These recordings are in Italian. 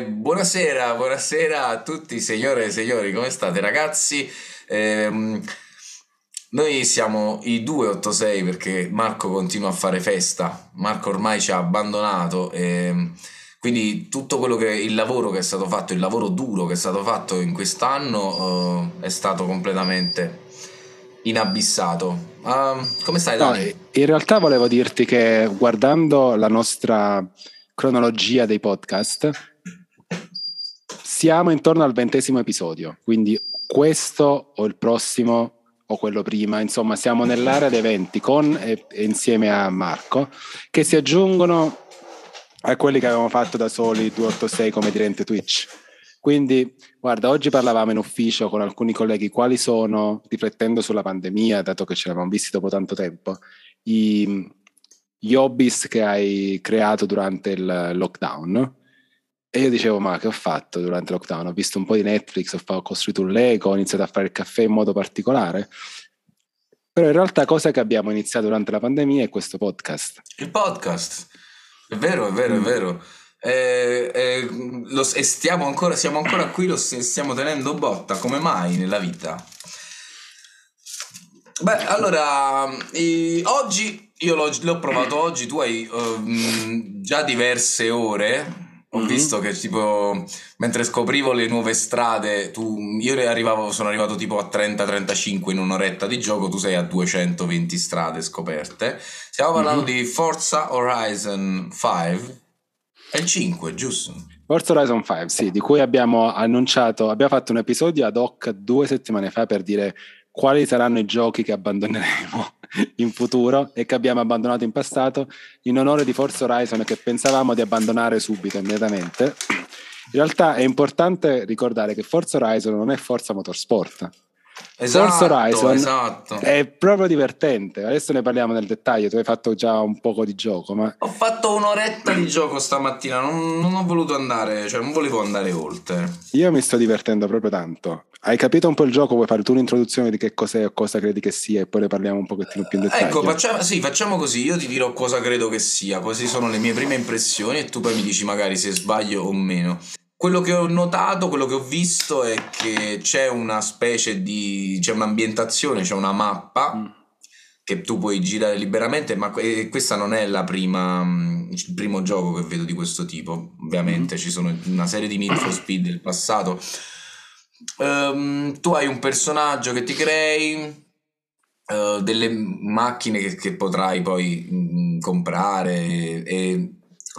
Eh, buonasera, buonasera a tutti signore e signori, come state ragazzi? Eh, noi siamo i 286 perché Marco continua a fare festa, Marco ormai ci ha abbandonato e quindi tutto quello che il lavoro che è stato fatto, il lavoro duro che è stato fatto in quest'anno uh, è stato completamente inabissato. Uh, come stai Dani? No, in realtà volevo dirti che guardando la nostra cronologia dei podcast siamo intorno al ventesimo episodio, quindi questo o il prossimo o quello prima, insomma siamo nell'area dei 20 con e, e, insieme a Marco, che si aggiungono a quelli che avevamo fatto da soli 286 come dirente Twitch. Quindi, guarda, oggi parlavamo in ufficio con alcuni colleghi quali sono, riflettendo sulla pandemia, dato che ci eravamo visti dopo tanto tempo, i, gli hobbies che hai creato durante il lockdown. E io dicevo, ma che ho fatto durante il lockdown? Ho visto un po' di Netflix, ho, costruito un Lego, ho iniziato a fare il caffè in modo particolare. Però in realtà cosa che abbiamo iniziato durante la pandemia è questo podcast. Il podcast, è vero, è vero, mm. è vero. E, e, lo, e stiamo ancora, siamo ancora qui, lo stiamo tenendo botta, come mai nella vita? Beh, allora, eh, oggi, io l'ho, l'ho, provato oggi, tu hai uh, già diverse ore ho mm-hmm. visto che tipo mentre scoprivo le nuove strade, tu, io arrivavo, sono arrivato tipo a 30-35 in un'oretta di gioco, tu sei a 220 strade scoperte. Stiamo parlando mm-hmm. di Forza Horizon 5 è il 5, giusto? Forza Horizon 5, sì, di cui abbiamo annunciato, abbiamo fatto un episodio ad hoc due settimane fa per dire quali saranno i giochi che abbandoneremo in futuro e che abbiamo abbandonato in passato in onore di Forza Horizon che pensavamo di abbandonare subito, immediatamente. In realtà è importante ricordare che Forza Horizon non è Forza Motorsport. Esatto, Forza Horizon esatto. è proprio divertente. Adesso ne parliamo nel dettaglio. Tu hai fatto già un poco di gioco, ma ho fatto un'oretta di gioco stamattina. Non, non ho voluto andare, cioè non volevo andare oltre. Io mi sto divertendo proprio tanto. Hai capito un po' il gioco? Vuoi fare tu un'introduzione di che cos'è o cosa credi che sia e poi ne parliamo un pochettino più in dettaglio? Ecco, facciamo, sì, facciamo così. Io ti dirò cosa credo che sia, quali sono le mie prime impressioni e tu poi mi dici magari se sbaglio o meno. Quello che ho notato, quello che ho visto è che c'è una specie di... c'è un'ambientazione, c'è una mappa mm. che tu puoi girare liberamente, ma questa non è la prima, il primo gioco che vedo di questo tipo, ovviamente. Mm. Ci sono una serie di Need for Speed del passato um, tu hai un personaggio che ti crei, uh, delle macchine che, che potrai poi mh, mm, comprare e, e,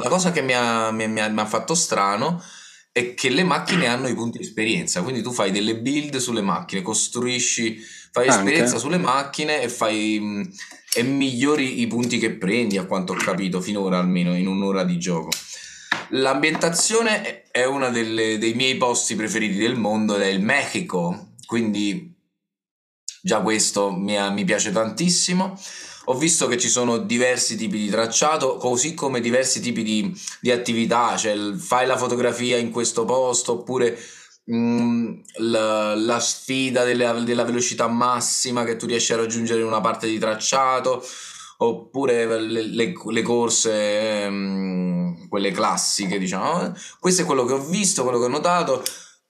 la cosa che mi ha, mi, mi, ha, mi ha, fatto strano è che le macchine hanno i punti di esperienza, quindi tu fai delle build sulle macchine, costruisci, fai Anche. esperienza sulle macchine e fai e migliori i punti che prendi, a quanto ho capito, finora almeno in un'ora di gioco. L'ambientazione è uno dei miei posti preferiti del mondo ed è il Mexico, quindi già questo mi, mi piace tantissimo. Ho visto che ci sono diversi tipi di tracciato, così come diversi tipi di, di attività, cioè fai la fotografia in questo posto oppure mm, la, la, sfida della, della velocità massima che tu riesci a raggiungere in una parte di tracciato oppure le, le, le corse, ehm, quelle classiche, diciamo. Questo è quello che ho visto, quello che ho notato.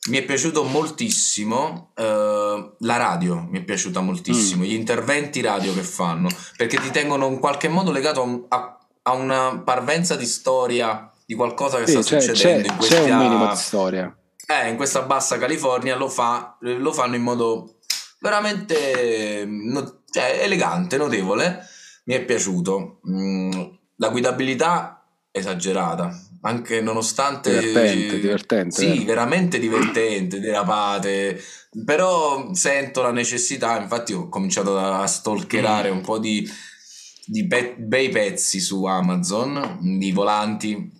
Mi è piaciuto moltissimo eh, la radio, mi è piaciuta moltissimo, mm. gli interventi radio che fanno, perché ti tengono in qualche modo legato a, a una parvenza di storia di qualcosa che sì, sta c'è, succedendo c'è, in questa, c'è un minimo di storia. Eh, in questa bassa California lo, fa, lo fanno in modo veramente no, cioè, elegante, notevole mi è piaciuto. Mm, la guidabilità esagerata, anche nonostante... Divertente, divertente. Sì, vero? veramente divertente, derapate, però sento la necessità, infatti ho cominciato a stalkerare mm. un po' di, di pe- bei pezzi su Amazon, di volanti,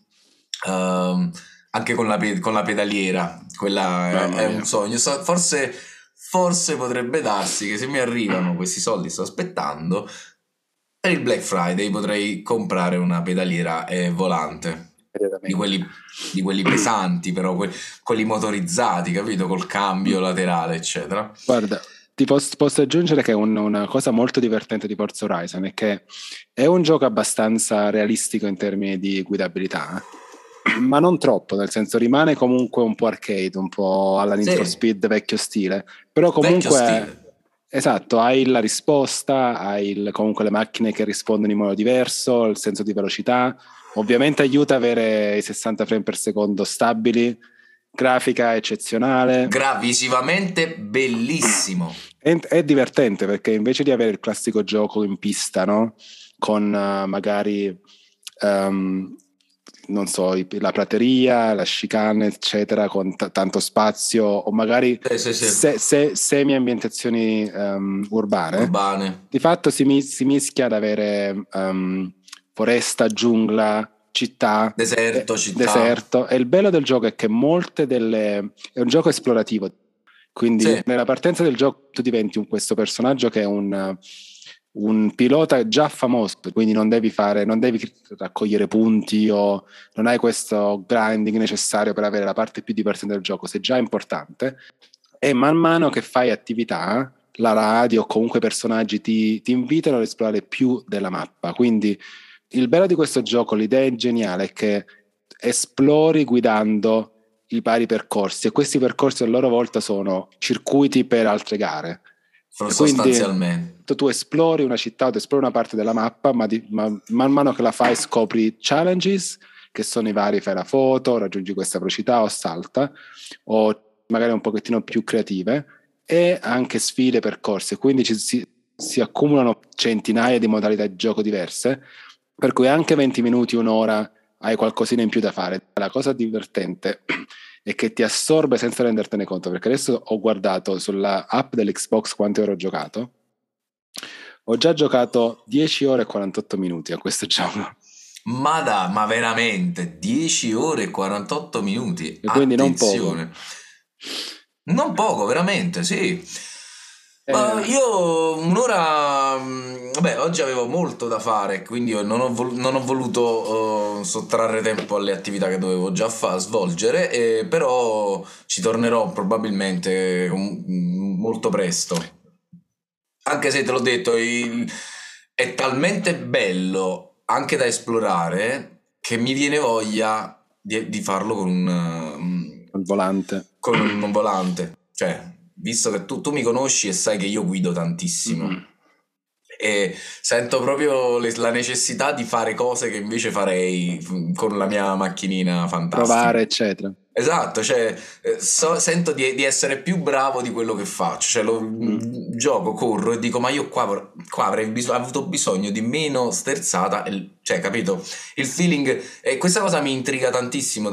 uh, anche con la, pe- con la, pedaliera, quella è, è un sogno. Forse, forse potrebbe darsi che se mi arrivano questi soldi, sto aspettando, per il Black Friday potrei comprare una pedaliera eh, volante. Di quelli, di quelli, pesanti, però que- quelli motorizzati, capito? Col cambio laterale, eccetera. Guarda, ti posso, posso aggiungere che un, una cosa molto divertente di Forza Horizon è che è un gioco abbastanza realistico in termini di guidabilità. ma non troppo, nel senso rimane comunque un po' arcade, un po' alla Need for Speed vecchio stile, però comunque... Esatto, hai la risposta, hai il, comunque le macchine che rispondono in modo diverso, il senso di velocità. Ovviamente aiuta avere i 60 frame per secondo stabili, grafica eccezionale. Gra- visivamente bellissimo. È, è, divertente perché invece di avere il classico gioco in pista, no? Con uh, magari um, non so, la prateria, la chicane, eccetera, con t- tanto spazio, o magari sì, sì, sì. Se, se, semi-ambientazioni um, urbane. urbane. Di fatto si, mi- si mischia ad avere um, foresta, giungla, città, deserto, città. deserto. E il bello del gioco è che molte delle... è un gioco esplorativo. Quindi nella partenza del gioco tu diventi un, questo personaggio che è un un pilota già famoso, quindi non devi fare, non devi raccogliere punti o non hai questo grinding necessario per avere la parte più divertente del gioco, sei già importante. E man mano che fai attività, la radio o comunque personaggi ti, ti invitano ad esplorare più della mappa. Quindi il bello di questo gioco, l'idea è geniale, è che esplori guidando i vari percorsi e questi percorsi a loro volta sono circuiti per altre gare sostanzialmente. tu esplori una città o esplori una parte della mappa, ma, di, ma, man mano che la fai scopri challenges, che sono i vari, fai la foto, raggiungi questa velocità o salta, o magari un pochettino più creative, e anche sfide, percorsi. Quindi ci, si, si accumulano centinaia di modalità di gioco diverse, per cui anche 20 minuti, un'ora hai qualcosina in più da fare. La cosa divertente e che ti assorbe senza rendertene conto. Perché adesso ho guardato sulla app dell'Xbox quante ore ho giocato. Ho già giocato 10 ore e 48 minuti a questo gioco. Ma da, ma veramente 10 ore e 48 minuti. E quindi Attenzione. non poco. Non poco, veramente, sì. Uh, io un'ora, mm, vabbè, oggi avevo molto da fare, quindi non ho, vol- non ho voluto uh, sottrarre tempo alle attività che dovevo già fa- svolgere, e, però ci tornerò probabilmente molto presto. Anche se te l'ho detto, il, è talmente bello anche da esplorare che mi viene voglia di, di farlo con un, un volante. Con un volante, cioè visto che tu, tu, mi conosci e sai che io guido tantissimo. Mm-hmm. E sento proprio le, la necessità di fare cose che invece farei con la mia macchinina fantastica. Provare, eccetera. Esatto, cioè eh, so, sento di, di, essere più bravo di quello che faccio, cioè lo mm. gioco, corro e dico ma io qua, qua avrei bis- avuto bisogno di meno sterzata, cioè capito? Il feeling, e questa cosa mi intriga tantissimo,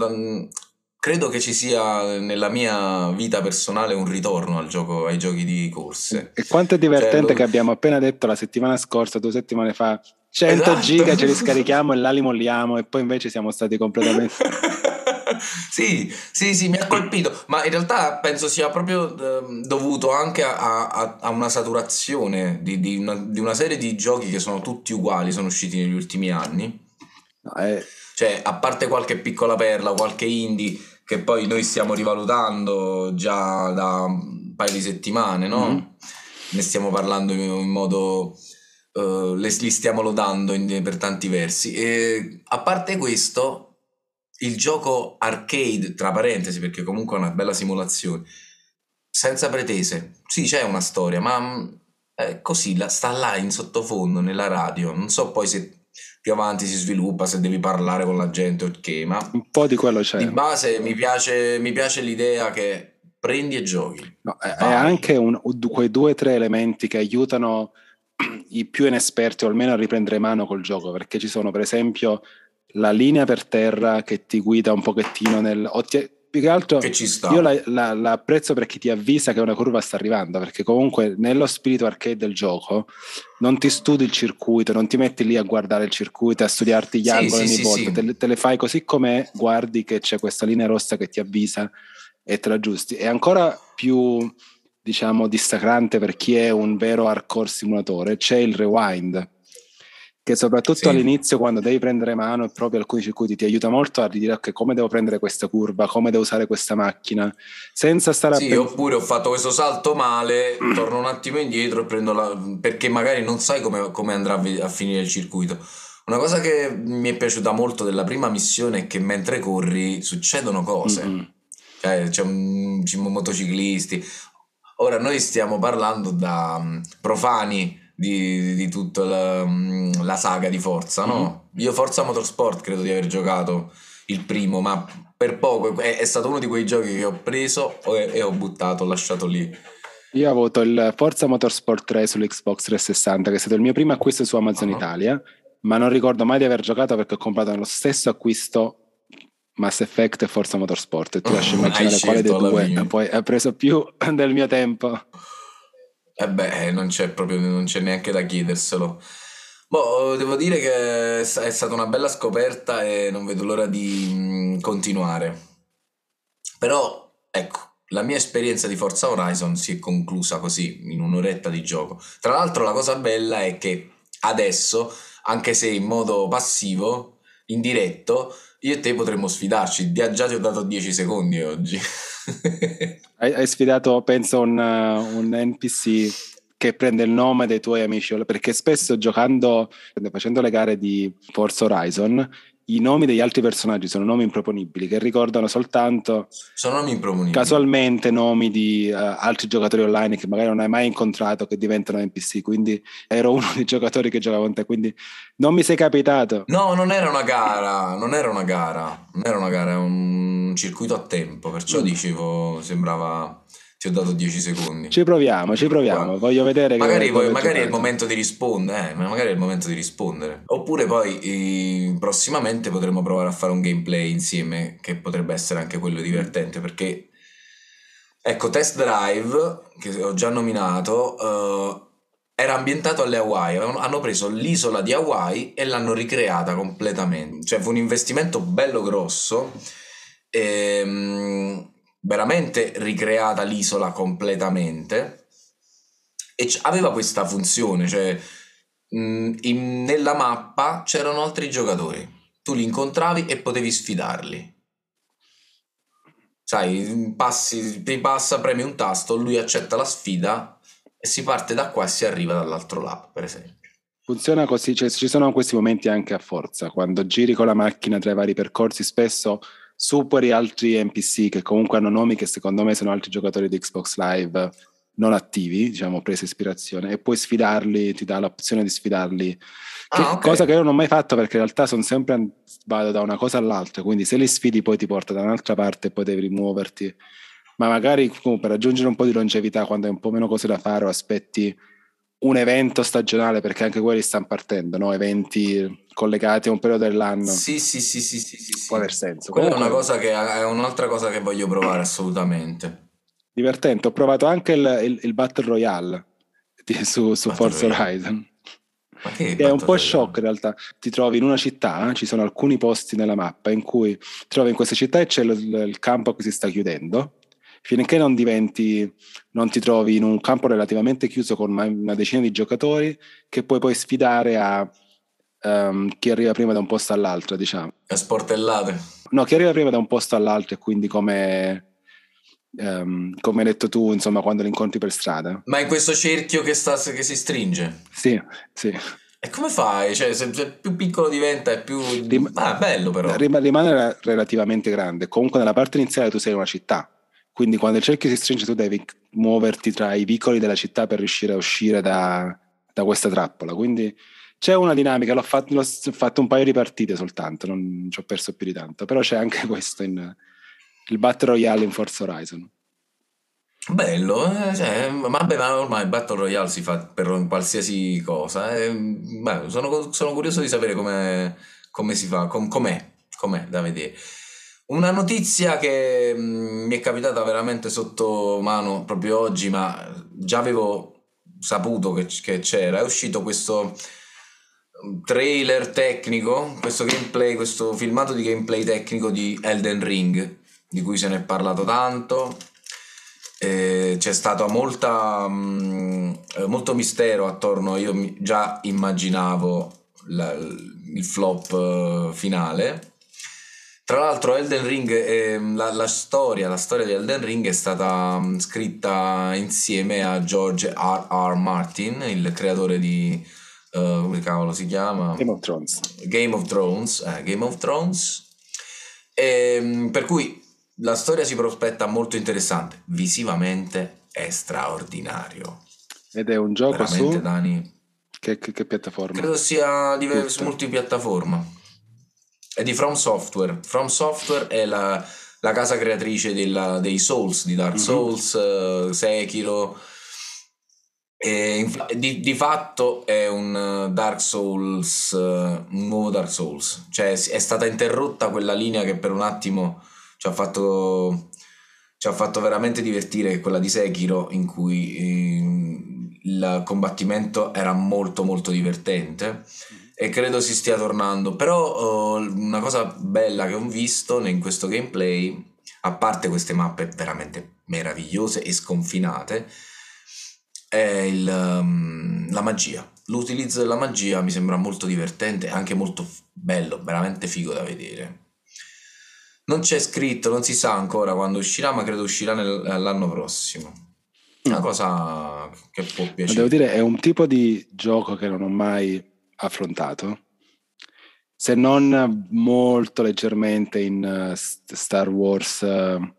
credo che ci sia nella mia vita personale un ritorno al gioco, ai giochi di corse. E quanto è divertente cioè, lo... che abbiamo appena detto la settimana scorsa, due settimane fa, 100 esatto. giga ce li scarichiamo e là li molliamo e poi invece siamo stati completamente... sì, sì, sì, mi ha colpito, ma in realtà penso sia proprio eh, dovuto anche a, a, a una saturazione di, di, una, di, una, serie di giochi che sono tutti uguali, sono usciti negli ultimi anni. No, è cioè, a parte qualche piccola perla, qualche indie che poi noi stiamo rivalutando già da un paio di settimane, no? Mm-hmm. Ne stiamo parlando in modo... Uh, li stiamo lodando in, per tanti versi. E a parte questo, il gioco arcade, tra parentesi, perché comunque è una bella simulazione, senza pretese. Sì, c'è una storia, ma mm, così, sta là in sottofondo, nella radio. Non so poi se più avanti si sviluppa, se devi parlare con la gente, ok, ma un po' di quello c'è. Di base mi piace, mi piace l'idea che prendi e giochi. No, è, anche un, quei due o tre elementi che aiutano i più inesperti o almeno a riprendere mano col gioco, perché ci sono per esempio la linea per terra che ti guida un pochettino nel... Ti, più che altro che io la, la, la, apprezzo perché ti avvisa che una curva sta arrivando perché comunque nello spirito arcade del gioco non ti studi il circuito non ti metti lì a guardare il circuito a studiarti gli sì, angoli sì, ogni sì, volta. te, te, le fai così come guardi che c'è questa linea rossa che ti avvisa e te la aggiusti. È ancora più diciamo distacrante per chi è un vero hardcore simulatore c'è il rewind che soprattutto sì. all'inizio quando devi prendere mano e proprio alcuni circuiti ti aiuta molto a dire ok come devo prendere questa curva, come devo usare questa macchina, senza stare sì, a... Sì, oppure ho fatto questo salto male, torno un attimo indietro e prendo la... perché magari non sai come, come andrà a finire il circuito. Una cosa che mi è piaciuta molto della prima missione è che mentre corri succedono cose. Mm-mm. Cioè, c'è un, sono motociclisti. Ora noi stiamo parlando da mm, profani di, di tutta la, mm, la saga di Forza, no? Io Forza Motorsport credo di aver giocato il primo, ma per poco. È, è stato uno di quei giochi che ho preso e, e ho buttato, ho lasciato lì. Io ho avuto il Forza Motorsport 3 sull'Xbox 360, che è stato il mio primo acquisto su Amazon Ah. Italia, ma non ricordo mai di aver giocato perché ho comprato nello stesso acquisto Mass Effect e Forza Motorsport. E ti lascio Hai immaginare quale dei due poi ha preso più del mio tempo. E beh, non c'è proprio, non c'è neanche da chiederselo. Boh, devo dire che è sta- è stata una bella scoperta e non vedo l'ora di mm, continuare. Però, ecco, la mia esperienza di Forza Horizon si è conclusa così, in un'oretta di gioco. Tra l'altro la cosa bella è che adesso, anche se in modo passivo, in diretto, io e te potremmo sfidarci. Già ti ho dato 10 secondi oggi. Hai, hai sfidato, penso, un, uh, un NPC che prende il nome dei tuoi amici, perché spesso giocando, facendo le gare di Forza Horizon, i nomi degli altri personaggi sono nomi improponibili che ricordano soltanto Sono nomi improponibili. casualmente nomi di uh, altri giocatori online che magari non hai mai incontrato che diventano NPC. Quindi ero uno dei giocatori che giocava con te, quindi non mi sei capitato. No, non era una gara, non era una gara, non era una gara, è un circuito a tempo, perciò Mm. dicevo, sembrava, ti ho dato 10 secondi. Ci proviamo, ci proviamo. Guarda. Voglio vedere Magari, poi- magari è il momento di rispondere, eh, ma magari è il momento di rispondere. Oppure poi eh, prossimamente potremmo provare a fare un gameplay insieme, che potrebbe essere anche quello divertente, perché ecco, Test Drive, che ho già nominato, eh, era ambientato alle Hawaii, hanno preso l'isola di Hawaii e l'hanno ricreata completamente. Cioè fu un investimento bello grosso, ehm, veramente ricreata l'isola completamente e aveva questa funzione, cioè mh, in- nella mappa c'erano altri giocatori, tu li incontravi e potevi sfidarli. Sai, passi, ti passa, premi un tasto, lui accetta la sfida e si parte da qua e si arriva dall'altro lato, per esempio. Funziona così, cioè ci sono questi momenti anche a forza, quando giri con la macchina tra i vari percorsi, spesso superi altri NPC che comunque hanno nomi che secondo me sono altri giocatori di Xbox Live non attivi, diciamo presa ispirazione, e puoi sfidarli, ti dà l'opzione di sfidarli, che- Ah, ok. cosa che io non ho mai fatto perché in realtà sono sempre vado da una cosa all'altra, quindi se li sfidi poi ti porta da un'altra parte e poi devi rimuoverti, ma magari comunque, per raggiungere un po' di longevità quando hai un po' meno cose da fare o aspetti un evento stagionale perché anche quelli stanno partendo, no? eventi collegati a un periodo dell'anno. Sì, sì, sì, sì, sì, sì. Può aver senso. Quella è una Comunque, cosa che è un'altra cosa che voglio provare assolutamente. divertente. Ho provato anche il, il- il Battle Royale di- su, su Battle Forza Royale. Horizon. Che Che è un po' Royale? shock in realtà. Ti trovi in una città, ci sono alcuni posti nella mappa in cui ti trovi in questa città e c'è il, il campo che si sta chiudendo. Finché non diventi, non ti trovi in un campo relativamente chiuso con una, decina di giocatori che puoi poi sfidare a ehm, chi arriva prima da un posto all'altro, diciamo. A sportellate. No, chi arriva prima da un posto all'altro e quindi come, ehm, come hai detto tu, insomma, quando li incontri per strada. Ma in questo cerchio che, sta, che si stringe. Sì, sì. E come fai? Cioè, se, più piccolo diventa è più... Rim- ah, bello però. Rim- rimane relativamente grande. Comunque nella parte iniziale tu sei una città, quindi quando il cerchio si stringe tu devi muoverti tra i vicoli della città per riuscire a uscire da, da questa trappola. Quindi c'è una dinamica, l'ho fatto, l'ho fatto un paio di partite soltanto, non ci ho perso più di tanto, però c'è anche questo in il Battle Royale in Forza Horizon. Bello, eh, cioè, vabbè, ma ormai il Battle Royale si fa per qualsiasi cosa. eh, beh, sono, sono curioso di sapere come si fa, com- com'è, com'è da vedere. Una notizia che mm, mi è capitata veramente sotto mano proprio oggi, ma già avevo saputo che, che c'era, è uscito questo trailer tecnico, questo gameplay, questo filmato di gameplay tecnico di Elden Ring, di cui se ne è parlato tanto. Eh, c'è stato molta, mm, molto mistero attorno, io già immaginavo la- il flop eh, finale. Tra l'altro Elden Ring, ehm, la, la storia, la storia di Elden Ring è stata mm, scritta insieme a George R. R. Martin, il creatore di uh, come cavolo si chiama? Game of Thrones. Game of Thrones, eh, Game of Thrones. E, per cui la storia si prospetta molto interessante, visivamente è straordinario. Ed è un gioco Veramente, su Dani. che, che- che piattaforma? Credo sia di Tutto. su multipiattaforma. È di From Software. From Software è la, la casa creatrice della- dei Souls, di Dark Mhm. Souls, eh, Sekiro. E di, di fatto è un eh, Dark Souls, eh, un nuovo Dark Souls. Cioè è stata interrotta quella linea che per un attimo ci ha fatto, ci ha fatto veramente divertire, quella di Sekiro, in cui ehm, il combattimento era molto molto divertente e credo si stia tornando. Però eh, una cosa bella che ho visto in questo gameplay, a parte queste mappe veramente meravigliose e sconfinate, è il, um, la magia. L'utilizzo della magia mi sembra molto divertente anche molto bello, veramente figo da vedere. Non c'è scritto, non si sa ancora quando uscirà, ma credo uscirà nel- l'anno prossimo. Una cosa che può piacere. Devo dire, è un tipo di gioco che non ho mai affrontato, se non molto leggermente in eh, St- Star Wars, eh,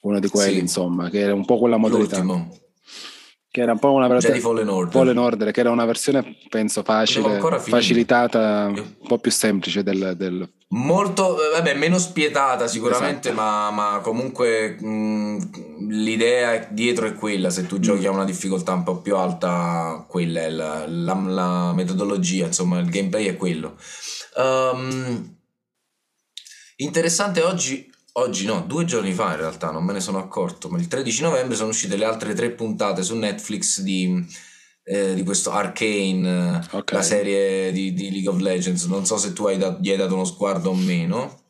uno di quelli, Sì. insomma, che era un po' quella modalità, L'ultimo, che era un po' una Jedi versione Fallen Order. Fallen Order, che era una versione, penso, facile, facilitata, un po' più semplice del... del- Molto, eh, vabbè, meno spietata sicuramente, Esatto. ma, ma comunque mh, l'idea dietro è quella, se tu giochi a una difficoltà un po' più alta, quella è la, la- la metodologia, insomma il gameplay è quello. Ehm, interessante oggi, oggi no, due giorni fa in realtà, non me ne sono accorto, ma il 13 novembre sono uscite le altre tre puntate su Netflix di, eh, di questo Arcane, Ok. la serie di, di League of Legends. Non so se tu hai dat- gli hai dato uno sguardo o meno.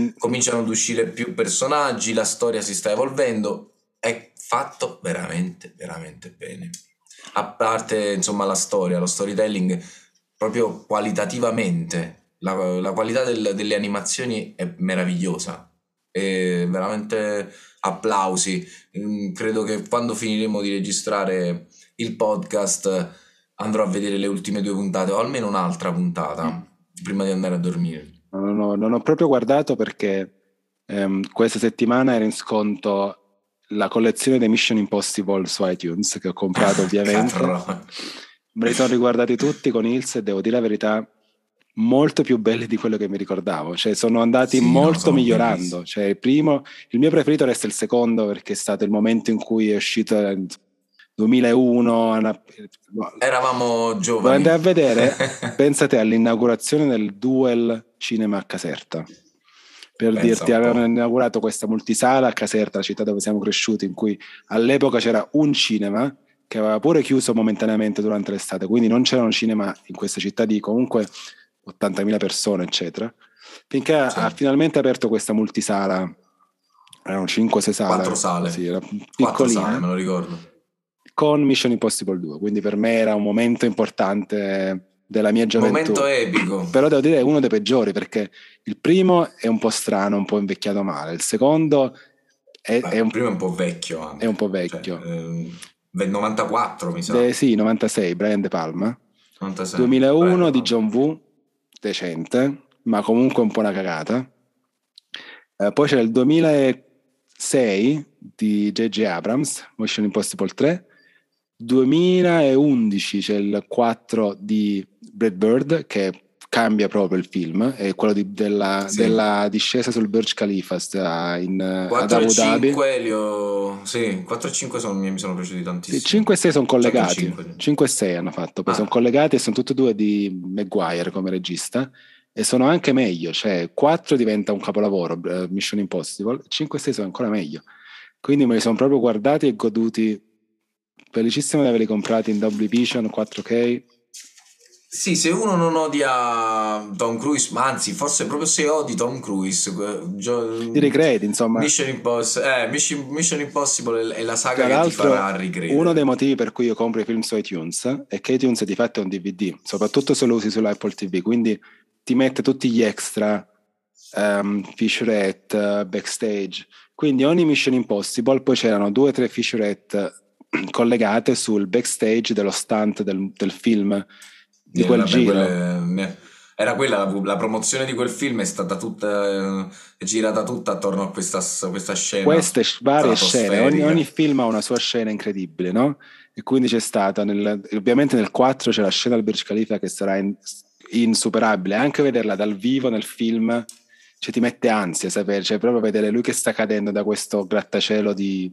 Mm, Cominciano ad uscire più personaggi, la storia si sta evolvendo. È fatto veramente, veramente bene. A parte, insomma, la storia, lo storytelling, proprio qualitativamente, la, la qualità del- delle animazioni è meravigliosa. E veramente applausi. Mm, Credo che quando finiremo di registrare il podcast andrò a vedere le ultime due puntate o almeno un'altra puntata prima di andare a dormire. Non ho, non ho proprio guardato perché ehm, questa settimana era in sconto la collezione dei Mission Impossible su iTunes che ho comprato ovviamente. Me li sono riguardati tutti con Ilse e devo dire la verità, molto più belli di quello che mi ricordavo. Cioè, sono andati Sì, no, molto sono migliorando. Cioè, il primo, il mio preferito resta il secondo perché è stato il momento in cui è uscito nel 2001. una- Eravamo Lo giovani. andai a vedere, pensate all'inaugurazione del Duel Cinema a Caserta. Per Pensa dirti, un avevano inaugurato questa multisala a Caserta, la città dove siamo cresciuti, in cui all'epoca c'era un cinema che aveva pure chiuso momentaneamente durante l'estate, quindi non c'erano cinema in questa città di comunque 80.000 persone, eccetera. Finché ha- Sì. ha finalmente aperto questa multisala, erano 5-6 sale. Quattro sale. Sì, era piccolina sale, me lo ricordo. con Mission Impossible 2, quindi per me era un momento importante della mia gioventù. Momento epico. Però devo dire è uno dei peggiori perché il primo è un po' strano, un po' invecchiato male, il secondo è, Beh, è un, il primo è un po' vecchio anche. è un po' Cioè, vecchio. ehm, del 94 mi sa. De- sì, 96, Brian De Palma. 96. 2001 Bello. di John Woo, decente, ma comunque un po' una cagata. Eh, poi c'è il 2006 di J.J. Abrams, Mission Impossible 3. 2011 c'è il 4 di Brad Bird che cambia proprio il film, è quello di- della, Sì. della discesa sul Burj Khalifa in, ad 4 Abu e Dhabi. 5 li ho... Sì, 4 e 5 sono, mi sono piaciuti Sì, tantissimo. 5 e 6 sono collegati, 5. 5 e 6 hanno fatto, poi Ah. sono collegati e sono tutti e due di Maguire come regista e sono anche meglio, cioè 4 diventa un capolavoro, eh, Mission Impossible, 5 e 6 sono ancora meglio. Quindi me li sono proprio guardati e goduti, felicissimo di averli comprati in Double Vision 4K. Sì, se uno non odia Tom Cruise, ma anzi, forse proprio se odi Tom Cruise, gio- Ti ricredi, insomma. Mission, Imposs- eh, Mission, Mission Impossible è la saga Tra che ti farà ricredere. uno dei motivi per cui io compro i film su iTunes è che iTunes di fatto è un DVD, soprattutto se lo usi sull'Apple TV, quindi ti mette tutti gli extra, um, featurette, uh, backstage. Quindi ogni Mission Impossible, poi c'erano due o tre featurette collegate sul backstage dello stunt del, del film di quel Vabbè, giro. quelle- era quella la, la promozione di quel film è stata tutta è girata tutta attorno a questa, questa scena Queste varie scene, ogni, ogni film ha una sua scena incredibile, no? E quindi c'è stata, nel- ovviamente nel 4 c'è la scena del Burj Khalifa che sarà in- insuperabile, anche vederla dal vivo nel film, cioè ti mette ansia sapere, cioè proprio vedere lui che sta cadendo da questo grattacielo di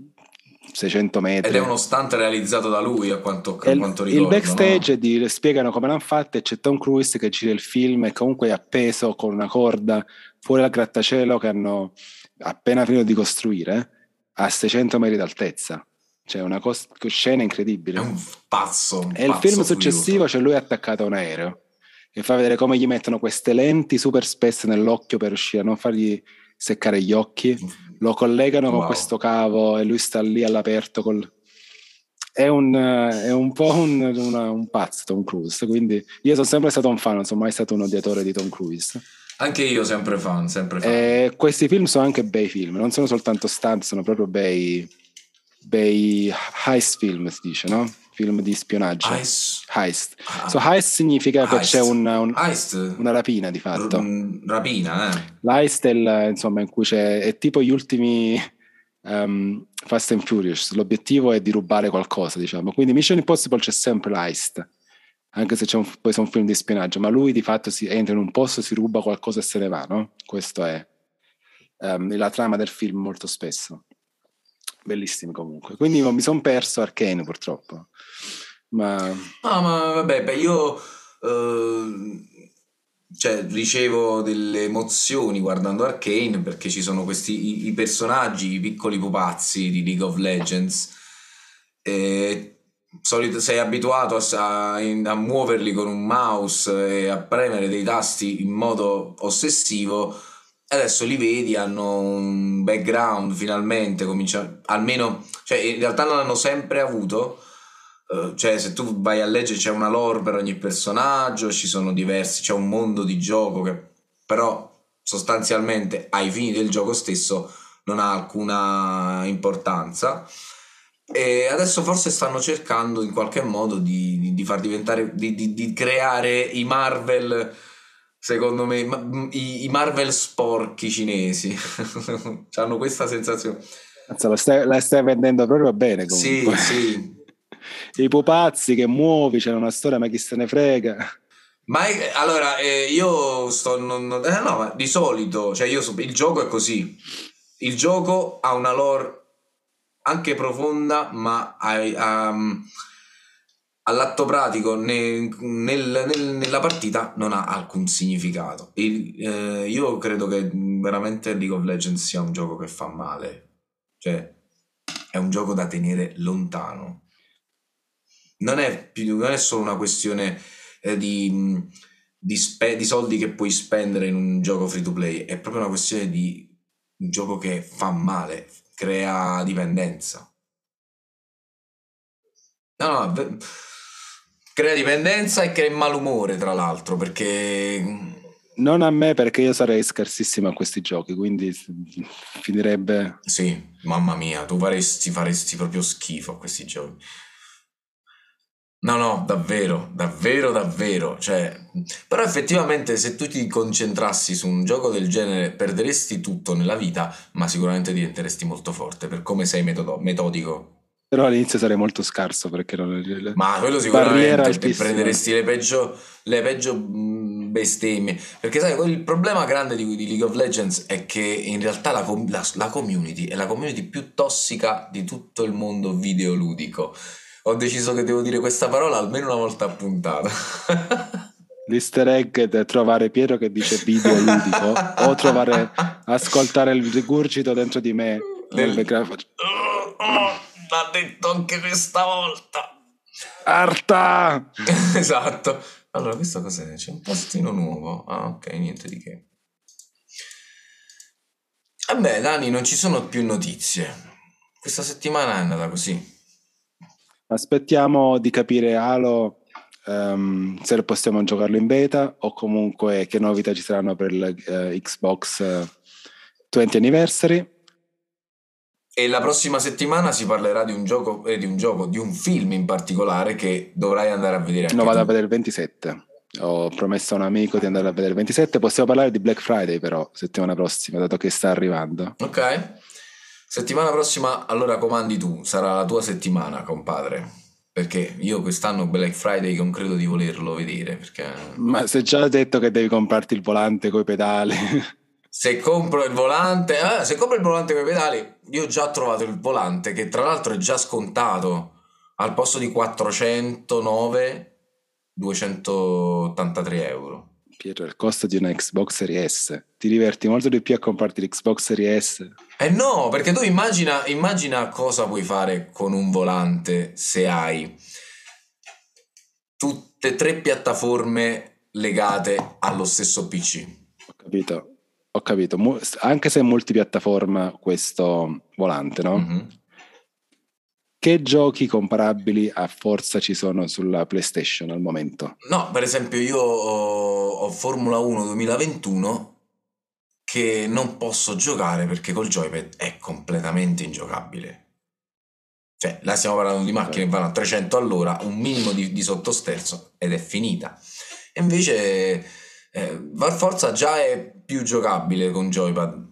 600 metri. ed è uno stunt realizzato da lui a quanto, a il, quanto il ricordo backstage no? di- spiegano come l'hanno fatto e c'è Tom Cruise che gira il film e comunque è appeso con una corda fuori dal grattacielo che hanno appena finito di costruire a 600 metri d'altezza. Cioè una cos- scena incredibile. è un pazzo un E il pazzo film furioso. successivo c'è lui attaccato a un aereo e fa vedere come gli mettono queste lenti super spesse nell'occhio per riuscire a non fargli seccare gli occhi. Lo collegano con Wow. questo cavo e lui sta lì all'aperto col... È un, eh, è un po' un, una- un pazzo Tom Cruise, quindi io sono sempre stato un fan, non sono mai stato un odiatore di Tom Cruise. anche io sempre fan sempre fan E questi film sono anche bei film, non sono soltanto stunt, sono proprio bei, bei heist film, si dice, no? Film di spionaggio. Heist Heist. ah, So, heist significa che Heist. c'è un- un- una rapina di fatto. R- rapina eh L'heist è, il- insomma, in cui c'è, è tipo gli ultimi um, Fast and Furious. L'obiettivo è di rubare qualcosa, diciamo. Quindi Mission Impossible c'è sempre l'heist, anche se c'è un, poi sono film di spionaggio, ma lui di fatto si entra in un posto, si ruba qualcosa e se ne va, no? Questo è um, la trama del film molto spesso. Bellissimi comunque. Quindi mi sono perso Arcane purtroppo. Ma Ah, ma vabbè, beh, io eh, cioè, ricevo delle emozioni guardando Arcane perché ci sono questi i, i personaggi, i piccoli pupazzi di League of Legends. E solito sei abituato a, a- a muoverli con un mouse e a premere dei tasti in modo ossessivo. Adesso li vedi, hanno un background finalmente, comincia, almeno, cioè in realtà non hanno sempre avuto, eh, cioè se tu vai a leggere c'è una lore per ogni personaggio, ci sono diversi, c'è un mondo di gioco che però sostanzialmente ai fini del gioco stesso non ha alcuna importanza. E adesso forse stanno cercando in qualche modo di, di- far diventare, di, di- di creare i Marvel, secondo me, ma- i, i Marvel sporchi cinesi. Hanno questa sensazione. Cazzo, la, stai, la stai vendendo proprio bene Sì, comunque. sì. I pupazzi che muovi, c'è una storia, ma chi se ne frega. Ma è- allora, eh, io sto. Non, non- eh, no, ma di solito, cioè io il gioco è così. Il gioco ha una lore anche profonda, ma hai- ha- all'atto pratico, ne- nel- nel- nella partita, non ha alcun significato. Il- eh, io credo che veramente League of Legends sia un gioco che fa male. Cioè, è un gioco da tenere lontano. Non è, più, non è solo una questione eh, di, di spe- di soldi che puoi spendere in un gioco free to play, è proprio una questione di un gioco che fa male, crea dipendenza. No, no, crea dipendenza e crea malumore, tra l'altro, perché Non a me perché io sarei scarsissimo a questi giochi, quindi finirebbe... sì, mamma mia, tu faresti, faresti proprio schifo a questi giochi. No, no, davvero, davvero, davvero. Cioè, però effettivamente se tu ti concentrassi su un gioco del genere perderesti tutto nella vita, ma sicuramente diventeresti molto forte per come sei metodo- metodico. Però all'inizio sarei molto scarso perché non... Ma quello sicuramente altissima. prenderesti le peggio, le peggio bestemmie. Perché sai, il problema grande di, di League of Legends è che in realtà la, la- la community è la community più tossica di tutto il mondo videoludico. Ho deciso che devo dire questa parola almeno una volta a puntata. L'easter egg è trovare Piero che dice video ludico o trovare, ascoltare il rigurgito dentro di me. Del- nel microfono. Oh, oh, l'ha detto anche questa volta. Arta! esatto. Allora, questo cos'è? C'è un postino nuovo. Ah, ok, niente di che. Vabbè, Dani, non ci sono più notizie. Questa settimana è andata così. Aspettiamo di capire Halo ehm, se possiamo giocarlo in beta o comunque che novità ci saranno per il eh, Xbox eh, 20 Anniversary. E la prossima settimana si parlerà di un gioco, eh, di un gioco, di un film in particolare che dovrai andare a vedere Lo vado tu. a vedere il 27. ho promesso a un amico di andare a vedere il 27. Possiamo parlare di Black Friday, però, settimana prossima, dato che sta arrivando. Ok. Settimana prossima, allora comandi tu, sarà la tua settimana, compadre. Perché io quest'anno Black Friday non credo di volerlo vedere. Perché... Ma se già hai detto che devi comprarti il volante coi pedali. Se compro il volante, eh, se compro il volante coi pedali, io ho già trovato il volante che tra l'altro è già scontato al posto di 409 283 euro. Pietro, il costo di una Xbox Series S. Ti diverti molto di più a comprarti l'Xbox Series S? Eh no, perché tu immagina, immagina cosa puoi fare con un volante se hai tutte e tre piattaforme legate allo stesso PC. Ho capito, ho capito. Anche se è multipiattaforma questo volante, no? Mm-hmm che giochi comparabili a Forza ci sono sulla PlayStation al momento? No, per esempio io ho, ho Formula 1 2021 che non posso giocare perché col joypad è completamente ingiocabile. Cioè, là stiamo parlando di macchine che vanno a 300 all'ora, un minimo di, di sottosterzo ed è finita. E invece eh, Forza già è più giocabile con joypad,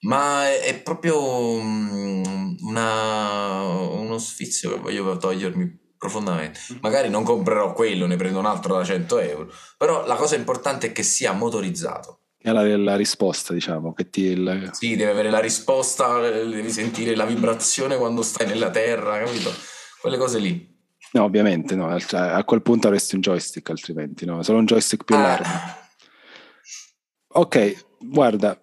ma è, è proprio um, una, uno sfizio che voglio togliermi profondamente. Mm. Magari non comprerò quello, ne prendo un altro da 100 euro, però la cosa importante è che sia motorizzato. È la, la risposta, diciamo, che ti... Il... Sì, deve avere la risposta, devi sentire la vibrazione quando stai nella terra, capito? Quelle cose lì. No, ovviamente no, a quel punto avresti un joystick altrimenti, no? Solo un joystick più ah. largo. Ok, guarda,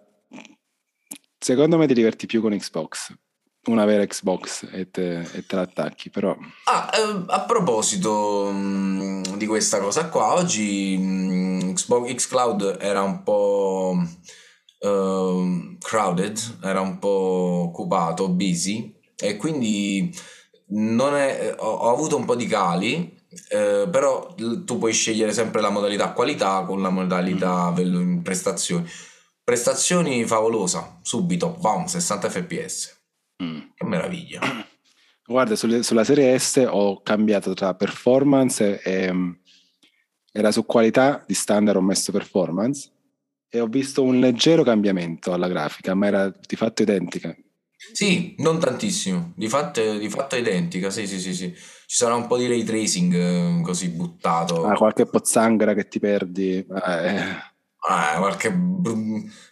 secondo me ti diverti più con Xbox una vera Xbox e te, e te l'attacchi, però... Ah, eh, a proposito mh, mm, di questa cosa qua, oggi mh, mm, Xbox Xcloud era un po' uh, crowded, era un po' occupato, busy, e quindi è, ho, ho, avuto un po' di cali, eh, però tu puoi scegliere sempre la modalità qualità con la modalità mm. prestazioni. Prestazioni favolosa, subito, bam, 60 fps Mm. Che meraviglia. Guarda, sulle, sulla serie S ho cambiato tra performance e... Mm, era su qualità di standard ho messo performance e ho visto un leggero cambiamento alla grafica, ma era di fatto identica. Sì, non tantissimo, di fatto, di fatto è identica, sì, sì, sì, sì. Ci sarà un po' di ray tracing eh, così buttato. Ah, qualche pozzanghera che ti perdi. Eh. Ah, qualche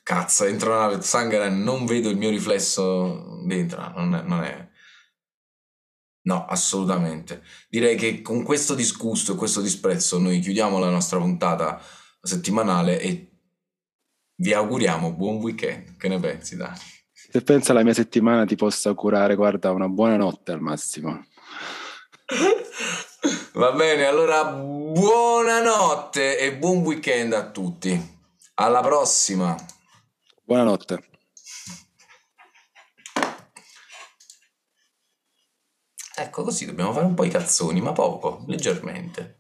cazzo, entro nella pozzanghera e non vedo il mio riflesso dentro. Non è, non è, No, assolutamente. Direi che con questo disgusto e questo disprezzo noi chiudiamo la nostra puntata settimanale e vi auguriamo buon weekend. Che ne pensi, Dani? Se pensa alla mia settimana ti posso augurare, guarda, una buona notte al massimo. Va bene, allora buonanotte e buon weekend a tutti. Alla prossima. Buonanotte. Ecco così dobbiamo fare un po' i cazzoni, ma poco, leggermente.